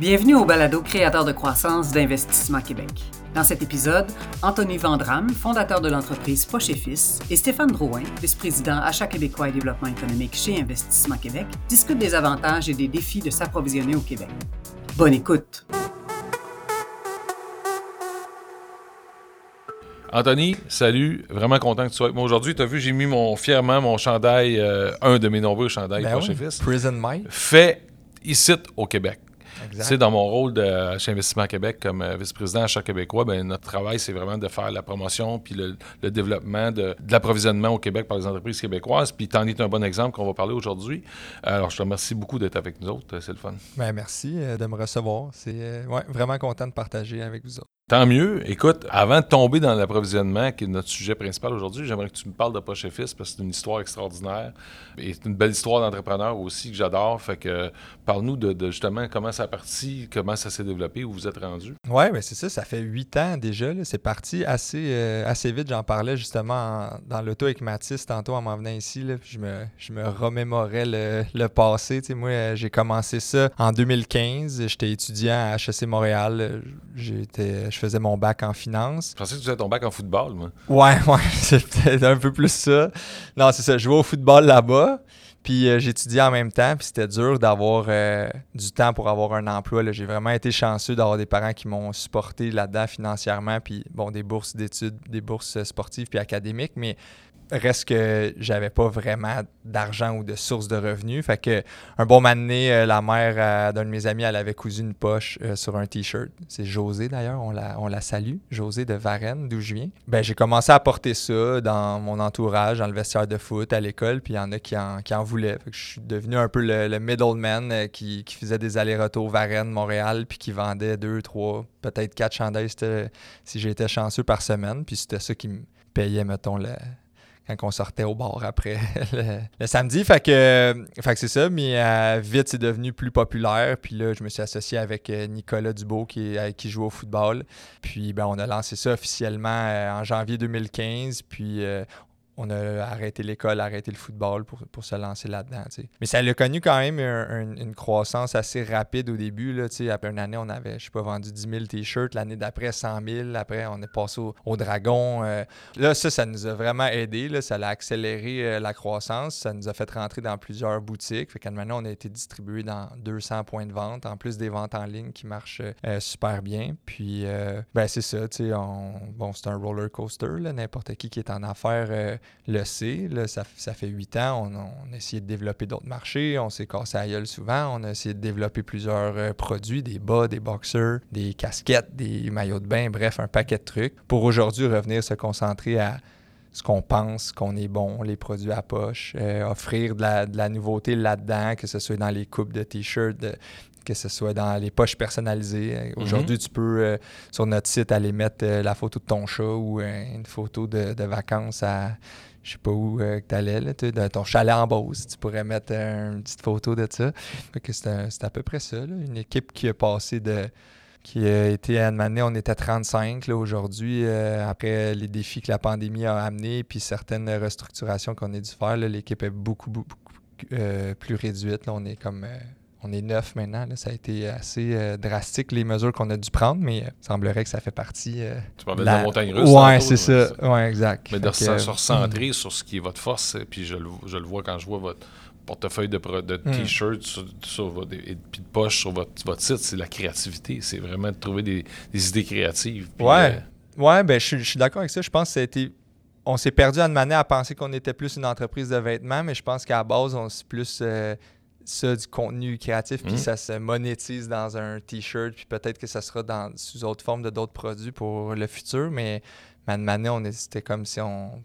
Bienvenue au balado créateur de croissance d'Investissement Québec. Dans cet épisode, Anthony Vandram, fondateur de l'entreprise Poche et Fils, et Stéphane Drouin, vice-président achat québécois et développement économique chez Investissement Québec, discutent des avantages et des défis de s'approvisionner au Québec. Bonne écoute! Anthony, salut. Vraiment content que tu sois avec moi aujourd'hui. Tu as vu, j'ai mis mon, fièrement mon chandail, euh, un de mes nombreux chandails Ben Poche oui, et Fils, Prison Mike. fait ici au Québec. Tu sais, dans mon rôle de, chez Investissement Québec comme euh, vice-président achat québécois, ben, notre travail, c'est vraiment de faire la promotion puis le, le développement de, de l'approvisionnement au Québec par les entreprises québécoises. Puis tu en es un bon exemple qu'on va parler aujourd'hui. Alors, je te remercie beaucoup d'être avec nous autres. C'est le fun. Ben, merci euh, de me recevoir. C'est euh, ouais, vraiment content de partager avec vous autres. Tant mieux. Écoute, avant de tomber dans l'approvisionnement, qui est notre sujet principal aujourd'hui, j'aimerais que tu me parles de Poche et parce que c'est une histoire extraordinaire et c'est une belle histoire d'entrepreneur aussi que j'adore. Fait que parle-nous de, justement comment ça a parti, comment ça s'est développé, où vous êtes rendu. Ouais, ben c'est ça, ça fait huit ans déjà. C'est parti assez, euh, assez vite. J'en parlais justement en- dans l'auto avec Mathis tantôt en m'en venant ici. Puis je, me, je me remémorais le, le passé. Moi, euh, j'ai commencé ça en 2015. J'étais étudiant à HEC Montréal. J'étais, faisais mon bac en finance. Je pensais que tu faisais ton bac en football, moi. Ouais, ouais, c'est peut-être un peu plus ça. Non, c'est ça. Je jouais au football là-bas. Puis euh, j'étudiais en même temps, puis c'était dur d'avoir euh, du temps pour avoir un emploi. J'ai vraiment été chanceux d'avoir des parents qui m'ont supporté là-dedans financièrement, puis bon, des bourses d'études, des bourses euh, sportives puis académiques, mais reste que j'avais pas vraiment d'argent ou de source de revenus. Fait que un bon moment euh, la mère euh, d'un de mes amis, elle avait cousu une poche euh, sur un t-shirt. C'est José d'ailleurs, on la, on la salue. José de Varennes, d'où je viens. Ben, j'ai commencé à porter ça dans mon entourage, dans le vestiaire de foot, à l'école, puis il y en a qui en, qui en voulaient. Je suis devenu un peu le, le middleman qui, qui faisait des allers-retours Varennes, Montréal, puis qui vendait deux, trois, peut-être quatre c'était- si j'étais chanceux par semaine. Puis c'était ça qui me payait, mettons, le, quand on sortait au bar après le, samedi. Fait que, euh, c'est ça, mais euh, vite, c'est devenu plus populaire. Puis là, je me suis associé avec euh, Nicolas Dubo qui, avec qui joue au football. Puis ben, on a lancé ça officiellement euh, en janvier 2015. Puis euh, on a arrêté l'école, arrêté le football pour, pour se lancer là-dedans. Mais ça a connu quand même un- un- une croissance assez rapide au début. Là, après une année, on avait, je sais pas, vendu 10 000 t-shirts. L'année d'après, 100 000. Après, on est passé au, au Dragon. euh, Là, ça, ça nous a vraiment aidé. Là. Ça a accéléré euh, la croissance. Ça nous a fait rentrer dans plusieurs boutiques. Fait maintenant, on a été distribué dans 200 points de vente, en plus des ventes en ligne qui marchent euh, super bien. Puis, ben, c'est ça. on- Bon, c'est un roller coaster. N'importe qui qui est en affaires le sait. Ça, fait huit ans. On, a essayé de développer d'autres marchés. On s'est cassé la gueule souvent. On a essayé de développer plusieurs euh, produits, des bas, des boxers, des casquettes, des maillots de bain, bref, un paquet de trucs. Pour aujourd'hui, revenir se concentrer à ce qu'on pense qu'on est bon, les produits à poche, euh, offrir de la, de la nouveauté là-dedans, que ce soit dans les coupes de t-shirts, que ce soit dans les poches personnalisées. Euh, Aujourd'hui, tu peux, euh, sur notre site, aller mettre euh, la photo de ton chat ou euh, une photo de, de vacances à, je sais pas où que tu allais, là, de ton chalet en Beauce. Tu pourrais mettre une petite photo de ça. C'est à peu près ça, là, une équipe qui a passé de qui a été à une année, on était 35 là, aujourd'hui, euh, après les défis que la pandémie a amenés, puis certaines restructurations qu'on a dû faire, l'équipe est beaucoup, beaucoup euh, plus réduite. là. on est comme euh, on est neuf maintenant. là. Ça a été assez euh, drastique les mesures qu'on a dû prendre, mais euh, il semblerait que ça fait partie. euh, Tu parlais la- de la montagne russe. Ouais, c'est ça. Ouais, exact. Mais de Fait se euh, recentrer sur ce qui est votre force, euh, puis je le, je le vois quand je vois votre portefeuille de, pro- de Mm. t-shirts sur, sur votre, et puis de poches sur votre, votre site, c'est la créativité. C'est vraiment de trouver des, des idées créatives. Ouais. euh, Ouais, ben je, suis- je suis d'accord avec ça. Je pense que ça a été. On s'est perdu à une manière à penser qu'on était plus une entreprise de vêtements, mais je pense qu'à la base, on c'est plus euh, ça du contenu créatif, puis Mhm. ça se monétise dans un t-shirt, puis peut-être que ça sera dans, sous autre forme de d'autres produits pour le futur, mais une manière, on c'était comme si on.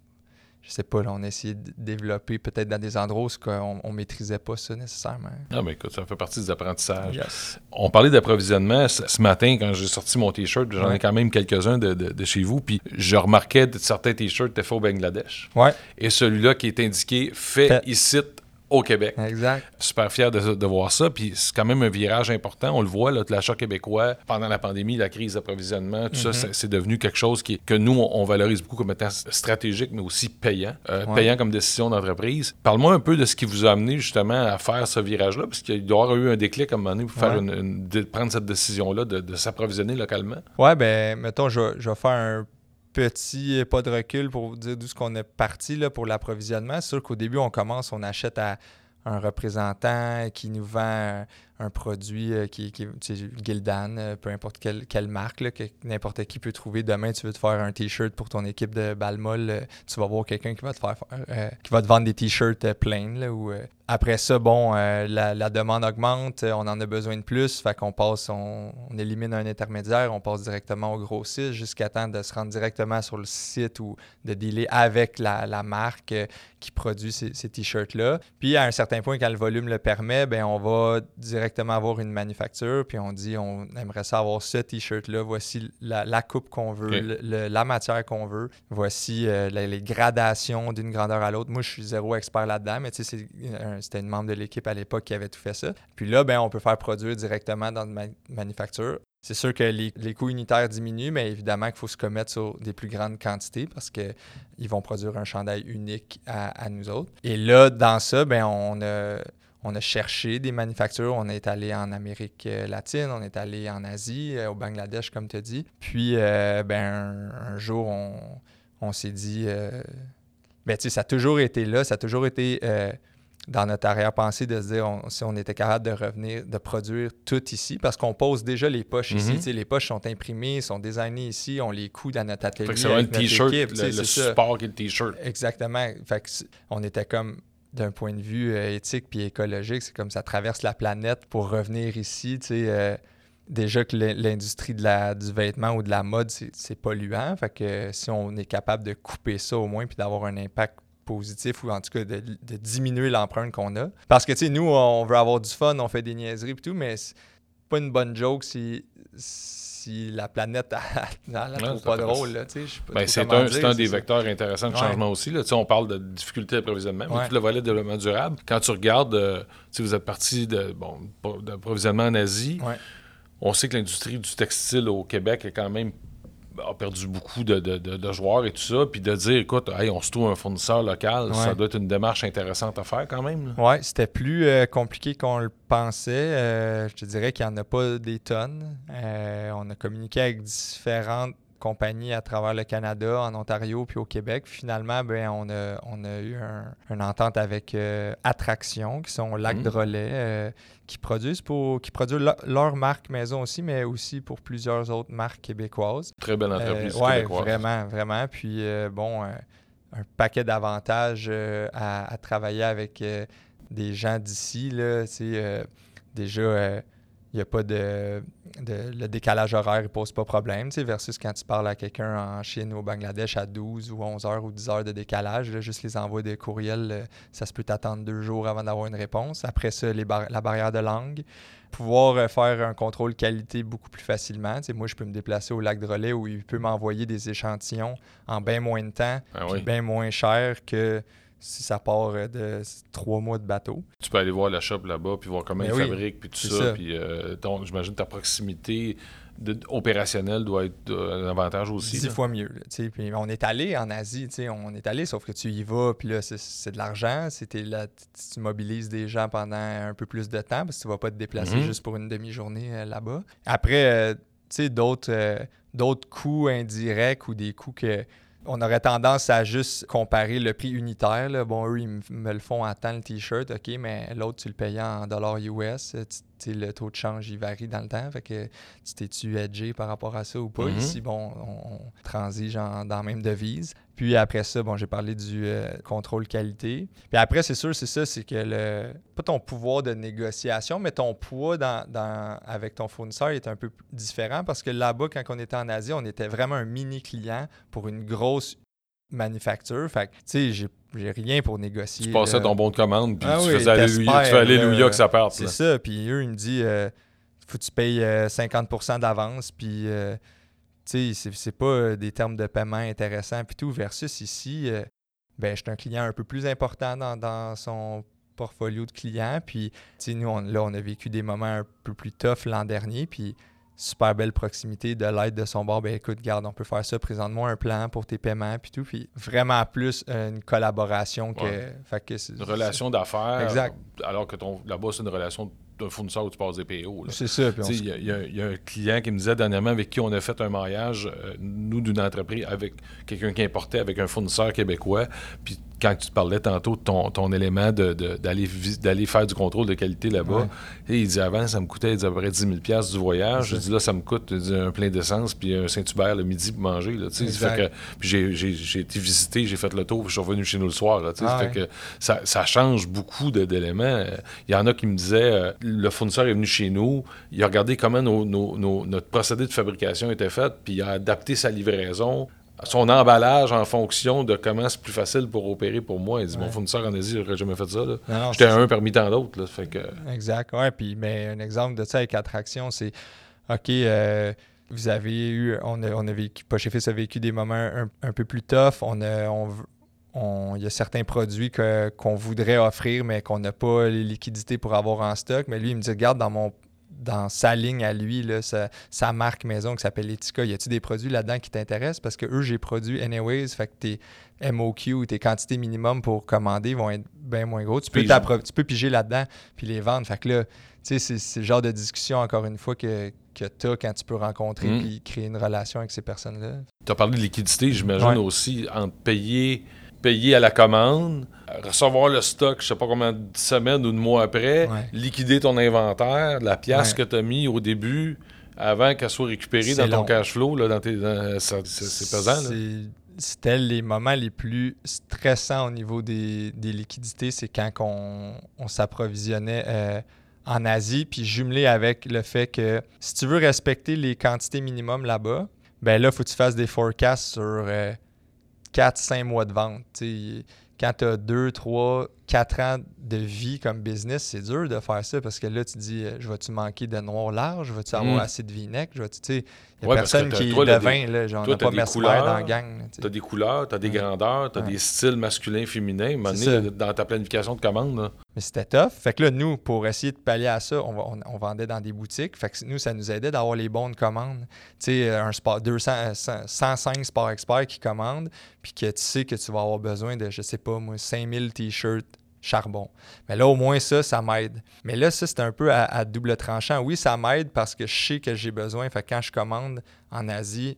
Je sais pas, là, on essayait de développer peut-être dans des endroits où qu'on- on, maîtrisait pas ça nécessairement. Ah, mais écoute, ça fait partie des apprentissages. Yes. On parlait d'approvisionnement. Ce matin, quand j'ai sorti mon T-shirt, j'en ai quand même quelques-uns de, de- de chez vous. Puis je remarquais que certains T-shirts étaient faits au Bangladesh. Ouais. Et celui-là qui est indiqué fait Fait. ici au Québec. Exact. Super fier de, de voir ça. Puis c'est quand même un virage important. On le voit, là, l'achat québécois, pendant la pandémie, la crise d'approvisionnement, tout ça, Mhm. c'est devenu quelque chose qui, que nous, on, valorise beaucoup comme étant stratégique, mais aussi payant. Euh, Ouais. Payant comme décision d'entreprise. Parle-moi un peu de ce qui vous a amené justement à faire ce virage-là, parce qu'il doit y avoir eu un déclic à un moment donné pour faire une- une- de prendre cette décision-là de, de s'approvisionner localement. Ouais, ben, mettons, je, vais- je vais faire un petit pas de recul pour vous dire d'où ce qu'on est parti pour l'approvisionnement. C'est sûr qu'au début, on commence, on achète à un représentant qui nous vend un, produit euh, qui, qui tu sais, Gildan, euh, peu importe quelle, quelle marque, là, que n'importe qui peut trouver. Demain, tu veux te faire un t-shirt pour ton équipe de balmol, euh, tu vas voir quelqu'un qui va te faire qui va te vendre des t-shirts pleins. là, après ça, bon, la, la demande augmente, on en a besoin de plus, fait qu'on passe, on, on élimine un intermédiaire, on passe directement au grossiste jusqu'à temps de se rendre directement sur le site ou de dealer avec la, la marque qui produit ces, ces t-shirts-là. Puis à un certain point, quand le volume le permet, ben on va directement avoir une manufacture, puis on dit on aimerait ça avoir ce t-shirt-là, voici la, la coupe qu'on veut, Ok. le- le- la matière qu'on veut, voici euh, les, les gradations d'une grandeur à l'autre. Moi, je suis zéro expert là-dedans, mais tu sais, c'est un- c'était une membre de l'équipe à l'époque qui avait tout fait ça. Puis là, ben, on peut faire produire directement dans une ma- manufacture. C'est sûr que les, les coûts unitaires diminuent, mais évidemment qu'il faut se commettre sur des plus grandes quantités parce qu'ils vont produire un chandail unique à, à nous autres. Et là, dans ça, ben, on a, on a cherché des manufactures. On est allé en Amérique euh, latine, on est allé en Asie, euh, au Bangladesh, comme tu as dit. Puis, euh, ben, un, un jour, on, on s'est dit, euh, ben, tu sais, ça a toujours été là, ça a toujours été euh, dans notre arrière-pensée de se dire on- si on était capable de revenir, de produire tout ici, parce qu'on pose déjà les poches ici. Mhm. Tu sais, Les poches sont imprimées, sont designées ici, on les coud dans notre atelier. Fait que c'est notre t-shirt, le, le support qui est le t-shirt. Exactement. Fait que on était comme d'un point de vue euh, éthique puis écologique, c'est comme ça traverse la planète pour revenir ici. Tu sais, euh, déjà que l'in- l'industrie du vêtement ou de la mode, c'est c'est polluant. Fait que si on est capable de couper ça au moins puis d'avoir un impact positif ou en tout cas de, de diminuer l'empreinte qu'on a. Parce que, tu sais, nous, on veut avoir du fun, on fait des niaiseries et tout, mais c'est pas une bonne joke si, si la planète, elle la trouve pas drôle, là, Ben, c'est un, dire, c'est un des ça. vecteurs intéressants de Ouais. changement aussi. Là. On parle de difficultés d'approvisionnement, mais Ouais. tout le volet de développement durable. Quand tu regardes, euh, vous êtes parti de, bon, d'approvisionnement en Asie. Ouais. On sait que l'industrie du textile au Québec est quand même a perdu beaucoup de, de- de- de joueurs et tout ça. Puis de dire, écoute, hey, on se trouve un fournisseur local, ça doit être une démarche intéressante à faire quand même. Ouais, c'était plus euh, compliqué qu'on le pensait. Euh, je te dirais qu'il n'y en a pas des tonnes. Euh, on a communiqué avec différentes compagnies à travers le Canada, en Ontario puis au Québec. Finalement, ben, on, a, on a eu un- une entente avec euh, Attraction, qui sont Lac Mhm. de Relais, euh, qui produisent pour qui produisent leur, leur marque maison aussi, mais aussi pour plusieurs autres marques québécoises. Très belle entreprise Euh, ouais, québécoise. vraiment, vraiment. Puis, bon, un paquet d'avantages à, à travailler avec des gens d'ici. là. Euh, déjà, il n'y a pas de, de- Le décalage horaire ne pose pas problème, tu sais, versus quand tu parles à quelqu'un en Chine ou au Bangladesh à 12 ou 11 heures ou 10 heures de décalage. là, juste les envois de courriels, euh, ça se peut t'attendre deux jours avant d'avoir une réponse. Après ça, les bar- la barrière de langue pouvoir euh, faire un contrôle qualité beaucoup plus facilement. Tu sais, moi, je peux me déplacer au lac de relais où il peut m'envoyer des échantillons en bien moins de temps, Ah puis oui. bien moins cher que si ça part euh, de trois mois de bateau. Tu peux aller voir la shop là-bas, puis voir comment Ben ils oui, fabriquent, puis tout ça. ça. Puis euh, ton- j'imagine ta proximité de- opérationnelle doit être euh, un avantage aussi. Dix là. fois mieux. là, puis on est allé en Asie, on est allé, sauf que tu y vas, puis là, c'est- de l'argent. Tu- mobilises des gens pendant un peu plus de temps parce que tu vas pas te déplacer Mhm. juste pour une demi-journée euh, là-bas. Après, euh, tu sais, d'autres euh, d'autres coûts indirects ou des coûts que on aurait tendance à juste comparer le prix unitaire. là. Bon, eux, ils me- le font à temps le t-shirt, OK, mais l'autre, tu le payais en dollars US. tu- le taux de change, il varie dans le temps. Fait que tu t'es-tu edgé par rapport à ça ou pas? Mhm. Ici, bon, on, on transige en- dans la même devise. Puis après ça, bon, j'ai parlé du euh, contrôle qualité. Puis après, c'est sûr, c'est ça, c'est que le pas ton pouvoir de négociation, mais ton poids dans, dans- avec ton fournisseur est un peu différent parce que là-bas, quand on était en Asie, on était vraiment un mini client pour une grosse manufacture. Fait que, tu sais, j'ai j'ai rien pour négocier. Tu passais là. ton bon de commande, puis Ah tu oui, faisais alléluia, tu fais alléluia que ça parte. C'est ça. Puis eux, ils me disent, euh, faut que tu payes euh, 50% d'avance. Puis, euh, tu sais, c'est- pas euh, des termes de paiement intéressants. Puis tout, versus ici, euh, ben, je suis un client un peu plus important dans, dans son portfolio de clients. Puis, nous, on, là, on a vécu des moments un peu plus tough l'an dernier. Puis, super belle proximité de l'aide de son bord. Ben écoute, garde, on peut faire ça, présente-moi un plan pour tes paiements, puis tout. Puis vraiment plus une collaboration que. une relation d'affaires. Exact. Alors que ton, là-bas, c'est une relation d'un fournisseur où tu passes des PO. C'est ça. Il y, a un client qui me disait dernièrement avec qui on a fait un mariage, euh, nous, d'une entreprise, avec quelqu'un qui importait avec un fournisseur québécois. Puis quand tu parlais tantôt de ton, ton élément d'aller de, faire du contrôle de qualité là-bas, il dit avant, ça me coûtait à peu près 10 000 du voyage. Je dis là, ça me coûte un plein d'essence puis un Saint-Hubert le midi pour manger. Là, fait puis j'ai été visité, j'ai fait le tour, puis je suis revenu chez nous le soir. Là, ah fait que ça, ça, change beaucoup d'éléments. Il y en a qui me disaient euh, le fournisseur est venu chez nous, il a regardé comment notre procédé de fabrication était fait, puis il a adapté sa livraison son emballage en fonction de comment c'est plus facile pour opérer pour moi. Il dit Mon fournisseur en Asie, j'aurais jamais fait ça. J'étais un parmi tant d'autres. Fait que... Exact. Ouais, puis mais un exemple de ça avec Attraction, c'est OK, euh, vous avez eu, on a, on a vécu, a vécu des moments un, peu plus tough. On il y a certains produits qu'on voudrait offrir, mais qu'on n'a pas les liquidités pour avoir en stock. Mais lui, il me dit Regarde, dans mon dans sa ligne à lui, là, sa, marque maison qui s'appelle Etika, y a-t-il des produits là-dedans qui t'intéressent? Parce que eux, j'ai produit anyways, fait que tes MOQ, tes quantités minimum pour commander vont être bien moins gros. Tu peux, tu peux piger là-dedans puis les vendre. Fait que là, tu sais, c'est le genre de discussion, encore une fois, que, que tu as quand tu peux rencontrer mm. puis créer une relation avec ces personnes-là. Tu as parlé de liquidité, j'imagine aussi, entre payer payer à la commande, recevoir le stock, je sais pas combien de semaines ou de mois après, liquider ton inventaire, la pièce que tu as mis au début avant qu'elle soit récupérée dans ton cash flow, là, dans tes, c'est pesant. C'était les moments les plus stressants au niveau des, liquidités, c'est quand on, s'approvisionnait euh, en Asie, puis jumelé avec le fait que si tu veux respecter les quantités minimum là-bas, ben là, il faut que tu fasses des forecasts sur euh, 4-5 mois de vente. quand tu as 2, 3, 4 ans de vie comme business, c'est dur de faire ça parce que là, tu dis, euh, je vais-tu manquer de noir large? Je vais-tu avoir mm. assez de vinaigre? Il n'y a personne qui est de vin, là, genre, pas dans la gang. Tu as des couleurs, tu as des grandeurs, tu as des styles masculins, féminins, dans ta planification de commande. Mais c'était tough. Fait que là, nous, pour essayer de pallier à ça, on, on, vendait dans des boutiques. Fait que nous, ça nous aidait d'avoir les bonnes commandes. Tu sais, un sport, 200, 105 sport experts qui commandent, puis que tu sais que tu vas avoir besoin de, je sais pas moi, 5000 t-shirts charbon. Mais là, au moins ça, ça m'aide. Mais là, ça, c'est un peu à, double tranchant. Oui, ça m'aide parce que je sais que j'ai besoin. Fait quand je commande en Asie,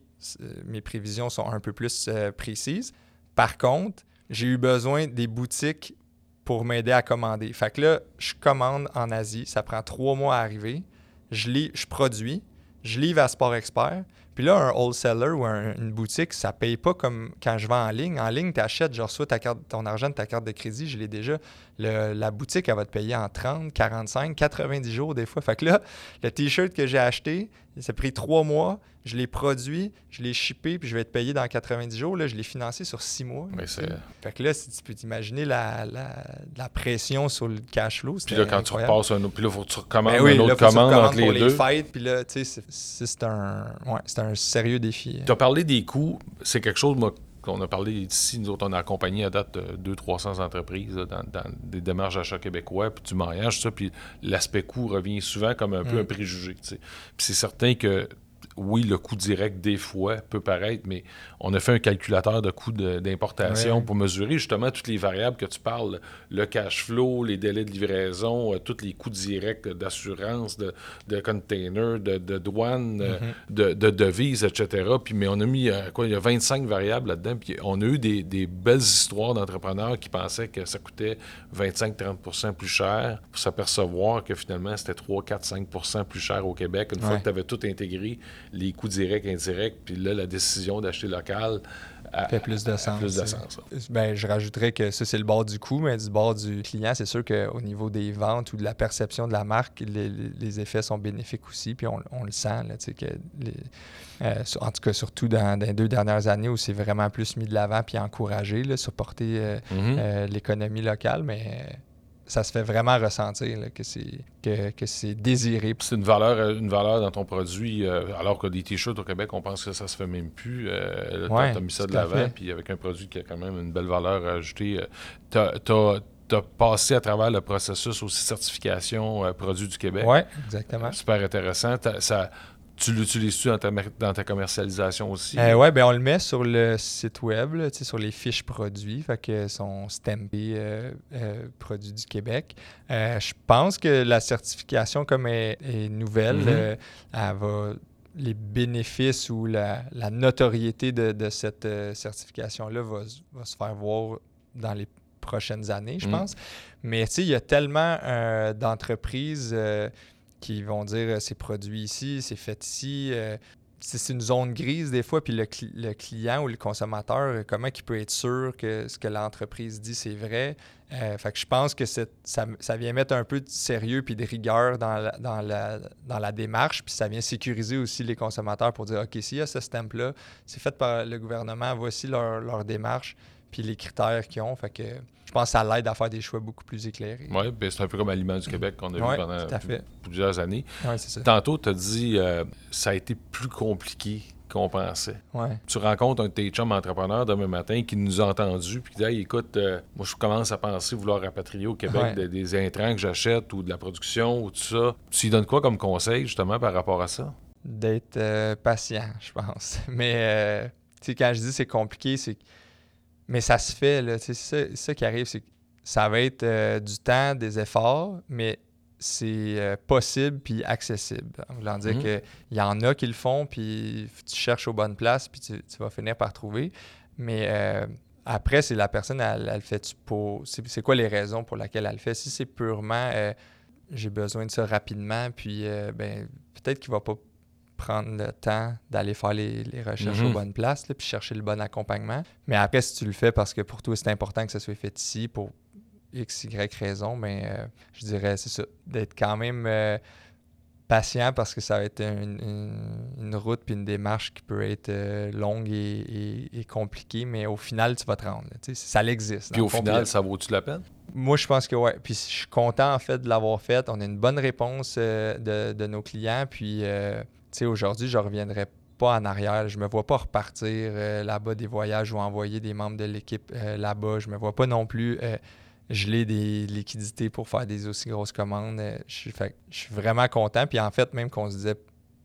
mes prévisions sont un peu plus euh, précises. Par contre, j'ai eu besoin des boutiques pour m'aider à commander. Fait que là, je commande en Asie. Ça prend trois mois à arriver. Je, lis, je produis. Je livre à Sport Expert. Puis là, un wholesaler ou une boutique, ça paye pas comme quand je vends en ligne. En ligne, tu achètes, genre, soit ta carte, ton argent de ta carte de crédit, je l'ai déjà. La boutique, elle va te payer en 30, 45, 90 jours des fois. Fait que là, le T-shirt que j'ai acheté, ça a pris trois mois, je l'ai produit, je l'ai shippé, puis je vais être payé dans 90 jours. Là, je l'ai financé sur six mois. Mais fait que là, si tu peux t'imaginer la, la, pression sur le cash flow. Puis là, quand tu repasses un autre, puis là, il faut que tu recommandes ben une autre commande entre les, deux. fêtes, puis là, tu sais, c'est un, ouais, un sérieux défi. Tu as parlé des coûts. C'est quelque chose, moi, qu'on a parlé ici, nous autres, on a accompagné à date 200-300 entreprises dans, des démarches d'achat québécois, puis du mariage, ça, puis l'aspect coût revient souvent comme un peu mm. un préjugé. Puis c'est certain que oui, le coût direct, des fois, peut paraître, mais on a fait un calculateur de coût d'importation pour mesurer justement toutes les variables que tu parles, le cash flow, les délais de livraison, euh, tous les coûts directs d'assurance, de, de container, de, de douane, euh, mm-hmm. de, devises, etc. Puis, mais on a mis, euh, quoi, il y a 25 variables là-dedans, puis on a eu des, belles histoires d'entrepreneurs qui pensaient que ça coûtait 25-30% plus cher pour s'apercevoir que finalement, c'était 3, 4, 5% plus cher au Québec une fois que tu avais tout intégré les coûts directs, indirects, puis là, la décision d'acheter local fait plus de sens. Plus de sens ben, je rajouterais que ça, c'est le bord du coût, mais du bord du client, c'est sûr qu'au niveau des ventes ou de la perception de la marque, les, effets sont bénéfiques aussi, puis on, le sent. Là, que euh, en tout cas, surtout dans, les deux dernières années où c'est vraiment plus mis de l'avant puis encouragé, là, supporter euh, mm-hmm. euh, l'économie locale, mais ça se fait vraiment ressentir que c'est que, c'est désiré. C'est une valeur, euh, une valeur dans ton produit, euh, alors que des t-shirts au Québec, on pense que ça se fait même plus. Euh, tu as mis ça de l'avant, puis avec un produit qui a quand même une belle valeur ajoutée. Tu tu as passé à travers le processus aussi certification euh, produits du Québec. Oui, exactement. Super intéressant. Ça, tu l'utilises-tu dans ta, dans ta commercialisation aussi? Euh, oui, ben on le met sur le site web, là, sur les fiches produits, fait que sont stampés euh, euh, produits du Québec. je pense que la certification, comme est, est nouvelle, Mhm. elle va les bénéfices ou la, la notoriété de, de cette certification-là va, se faire voir dans les prochaines années, je Mm. pense. Mais tu sais, il y a tellement d'entreprises qui vont dire euh, c'est produit ici, c'est fait ici. euh, c'est une zone grise des fois, puis le, cli- le client ou le consommateur, euh, comment il peut être sûr que ce que l'entreprise dit, c'est vrai? Fait que je pense que ça, vient mettre un peu de sérieux puis de rigueur dans la démarche, puis ça vient sécuriser aussi les consommateurs pour dire, OK, s'il y a ce stamp-là, c'est fait par le gouvernement, voici leur, leur démarche, puis les critères qu'ils ont. Fait que je pense que ça l'aide à faire des choix beaucoup plus éclairés. Oui, ben, c'est un peu comme Aliment du Québec qu'on a Ouais, vu pendant à plusieurs années. Oui, c'est ça. Tantôt, tu as dit euh, ça a été plus compliqué qu'on pensait. Ouais. Tu rencontres un de tes chums entrepreneurs demain matin qui nous a entendus puis qui dit Hey, écoute, euh, moi je commence à penser vouloir rapatrier au Québec Ouais. de- des intrants que j'achète ou de la production ou tout ça. Tu lui donnes quoi comme conseil justement par rapport à ça? d'être euh, patient, je pense. Mais, euh, tu sais, quand je dis c'est compliqué, c'est. Mais ça se fait, là. C'est ça, ça qui arrive, c'est que ça va être euh, du temps, des efforts, mais c'est euh, possible puis accessible. En voulant dire Mhm. qu'il y en a qui le font, puis tu cherches aux bonnes places, puis tu, tu vas finir par trouver. Mais euh, après, c'est la personne, elle, elle fait pour. C'est c'est quoi les raisons pour lesquelles elle le fait? Si c'est purement j'ai besoin de ça rapidement, puis ben, peut-être qu'il va pas prendre le temps d'aller faire les, les recherches Mhm. aux bonnes places, là, puis chercher le bon accompagnement. Mais après, si tu le fais parce que pour toi, c'est important que ça soit fait ici pour X, Y raison, ben, euh, je dirais, c'est ça, d'être quand même euh, patient parce que ça va être une, une- une route puis une démarche qui peut être euh, longue et, et- et compliquée, mais au final, tu vas te rendre. là. Ça l'existe. Puis au final, ça vaut-tu la peine? moi, je pense que oui. Puis je suis content, en fait, de l'avoir fait. On a une bonne réponse de, de nos clients. Puis, sais, aujourd'hui, je ne reviendrai pas en arrière. Je me vois pas repartir euh, là-bas des voyages ou envoyer des membres de l'équipe euh, là-bas. Je me vois pas non plus euh, geler des liquidités pour faire des aussi grosses commandes. Je, suis, fait que je suis vraiment content. Puis en fait, même qu'on se disait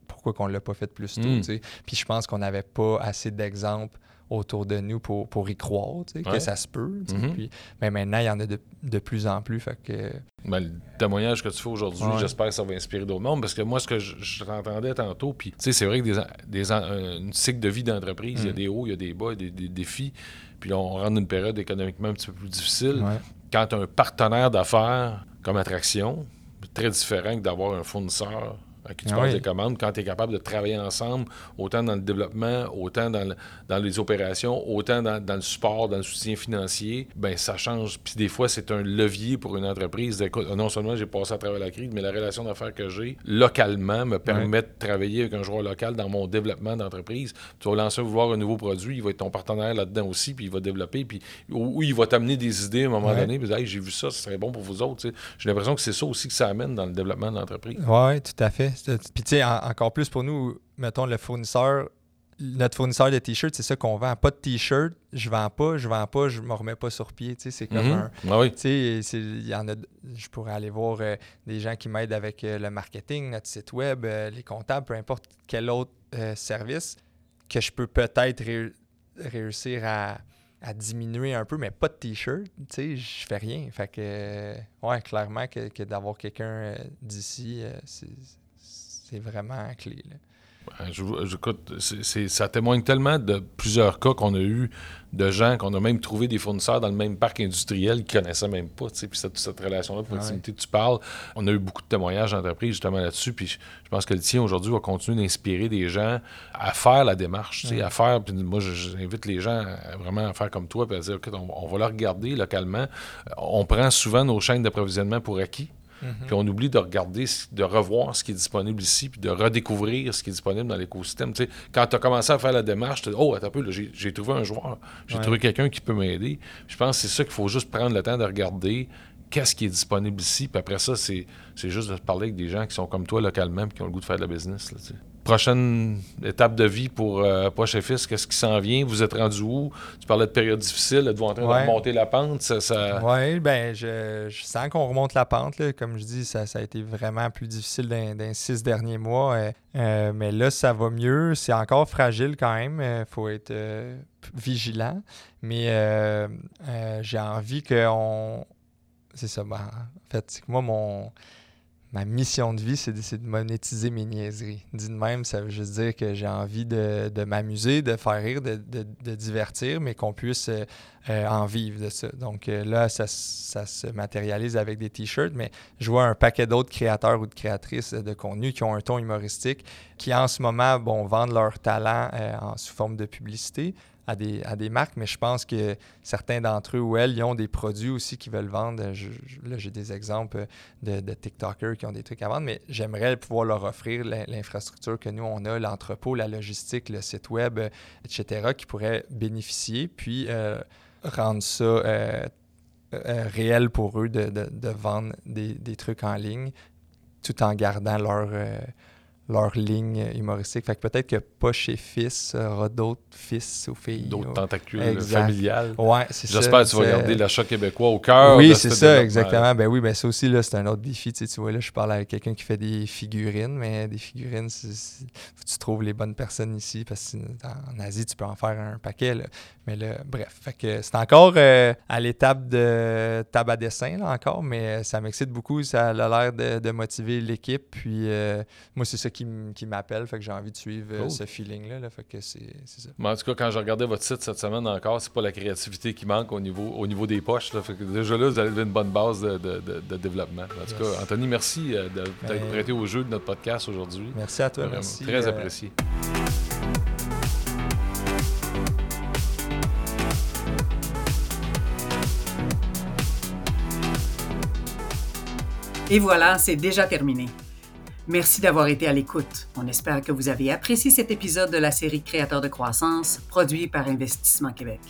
pourquoi qu'on ne l'a pas fait plus tôt. Mm. sais. Puis je pense qu'on n'avait pas assez d'exemples autour de nous pour, pour y croire, tu sais, Ouais. que ça se peut. tu sais. Mhm. Puis, mais maintenant, il y en a de, de plus en plus. Fait que, Ben, le témoignage que tu fais aujourd'hui, Ouais. j'espère que ça va inspirer d'autres mondes. Parce que moi, ce que je, je t'entendais tantôt, puis tu sais, c'est vrai que des, des, une cycle de vie d'entreprise, il y a Mm. des hauts, il y a des bas, il y a des, des défis. Puis là, on rentre dans une période économiquement un petit peu plus difficile. ouais. Quand tu as un partenaire d'affaires comme attraction, très différent que d'avoir un fournisseur à qui tu Ah passes oui. des commandes, quand tu es capable de travailler ensemble, autant dans le développement, autant dans, le- dans les opérations, autant dans, dans le support, dans le soutien financier, ben ça change. Puis des fois, c'est un levier pour une entreprise. Écoute, non seulement j'ai passé à travers la crise, mais la relation d'affaires que j'ai localement me permet de travailler avec un joueur local dans mon développement d'entreprise. Tu vas lancer vouloir un nouveau produit, il va être ton partenaire là-dedans aussi, puis il va développer, puis ou, ou il va t'amener des idées à un moment donné, puis Hey, j'ai vu ça, ce serait bon pour vous autres. J'ai l'impression que c'est ça aussi que ça amène dans le développement de l'entreprise. Oui, tout à fait. Puis, tu sais, en- encore plus pour nous, mettons, le fournisseur, notre fournisseur de t-shirts, c'est ça qu'on vend. Pas de t-shirt, je vends pas, je vends pas, je me remets pas sur pied. Tu sais, c'est comme Mhm. un. Ah oui. Tu sais, il y en a. Je pourrais aller voir euh, des gens qui m'aident avec euh, le marketing, notre site web, euh, les comptables, peu importe quel autre service que je peux peut-être ré- réussir à, à diminuer un peu, mais pas de t-shirt. Tu sais, je fais rien. Fait que, euh, ouais, clairement que, que d'avoir quelqu'un euh, d'ici, euh, c'est vraiment clé. là. Ben, je- c'est- ça témoigne tellement de plusieurs cas qu'on a eu de gens qu'on a même trouvé des fournisseurs dans le même parc industriel qui connaissaient même pas. Puis cette, cette relation-là de proximité que tu parles, on a eu beaucoup de témoignages d'entreprises justement là-dessus. Puis je, je pense que le tien aujourd'hui va continuer d'inspirer des gens à faire la démarche, à faire. Puis moi, je- j'invite les gens à vraiment à faire comme toi, puis à dire, écoute, on, on va le regarder localement. On prend souvent nos chaînes d'approvisionnement pour acquis. Puis on oublie de regarder, de revoir ce qui est disponible ici, puis de redécouvrir ce qui est disponible dans l'écosystème. Tu sais, quand tu as commencé à faire la démarche, tu dis Oh, attends un peu, là, j'ai j'ai trouvé un joueur, j'ai Ouais. trouvé quelqu'un qui peut m'aider. Je pense que c'est ça qu'il faut juste prendre le temps de regarder qu'est-ce qui est disponible ici. Puis après ça, c'est c'est juste de parler avec des gens qui sont comme toi localement puis qui ont le goût de faire de la business. là, tu sais. Prochaine étape de vie pour euh, Poche et Fils? Qu'est-ce qui s'en vient? Vous êtes rendu où? Tu parlais de période difficile. Êtes-vous en train de remonter la pente? Ça, Oui, ben, je, sens qu'on remonte la pente. Comme je dis, ça, a été vraiment plus difficile dans, les six derniers mois. Euh, euh, mais là, ça va mieux. C'est encore fragile quand même. Il faut être vigilant. Mais j'ai envie qu'on. C'est ça. Ben, en fait, moi, mon ma mission de vie, c'est de, monétiser mes niaiseries. Dit de même, ça veut juste dire que j'ai envie de, m'amuser, de faire rire, de, divertir, mais qu'on puisse euh, euh, en vivre de ça. Donc euh, là, ça, se matérialise avec des t-shirts, mais je vois un paquet d'autres créateurs ou de créatrices de contenu qui ont un ton humoristique, qui en ce moment bon, vendent leur talent en, sous forme de publicité, à des, à des marques, mais je pense que certains d'entre eux ou elles, ils ont des produits aussi qu'ils veulent vendre. là, j'ai des exemples de, de, TikTokers qui ont des trucs à vendre, mais j'aimerais pouvoir leur offrir l'infrastructure que nous, on a, l'entrepôt, la logistique, le site web, etc., qui pourraient bénéficier, puis euh, rendre ça euh, euh, réel pour eux de, de vendre des, des, trucs en ligne tout en gardant leur leur ligne humoristique. Fait que peut-être que pas chez Fils aura d'autres fils ou filles. D'autres tentacules familiales. Ouais, c'est ça. J'espère que tu vas garder l'achat québécois au cœur. Oui, c'est ça, exactement. Ben oui, ben ça aussi, là, c'est un autre défi. Tu, sais, tu vois, là, je parle avec quelqu'un qui fait des figurines, mais des figurines, tu trouves les bonnes personnes ici parce qu'en Asie, tu peux en faire un paquet. Là. Mais là, bref, fait que c'est encore euh, à l'étape de table à dessin, là, encore, mais ça m'excite beaucoup. Ça a l'air de, motiver l'équipe. Puis euh, moi, c'est ça qui, m'appelle. Fait que j'ai envie de suivre euh, ce feeling-là. Là, fait que c'est ça. Mais en tout cas, quand j'ai regardé votre site cette semaine encore, c'est pas la créativité qui manque au niveau, au niveau des poches. Là. Fait que déjà là, vous avez une bonne base de, développement. En tout cas, Anthony, merci de t'être ben, prêté au jeu de notre podcast aujourd'hui. Merci à toi. merci, très apprécié. Et voilà, c'est déjà terminé. Merci d'avoir été à l'écoute. On espère que vous avez apprécié cet épisode de la série Créateurs de croissance produit par Investissement Québec.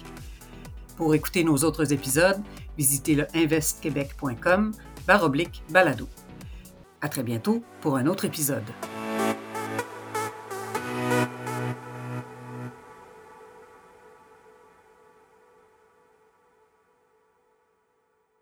Pour écouter nos autres épisodes, visitez le investquebec.com oblique balado. À très bientôt pour un autre épisode.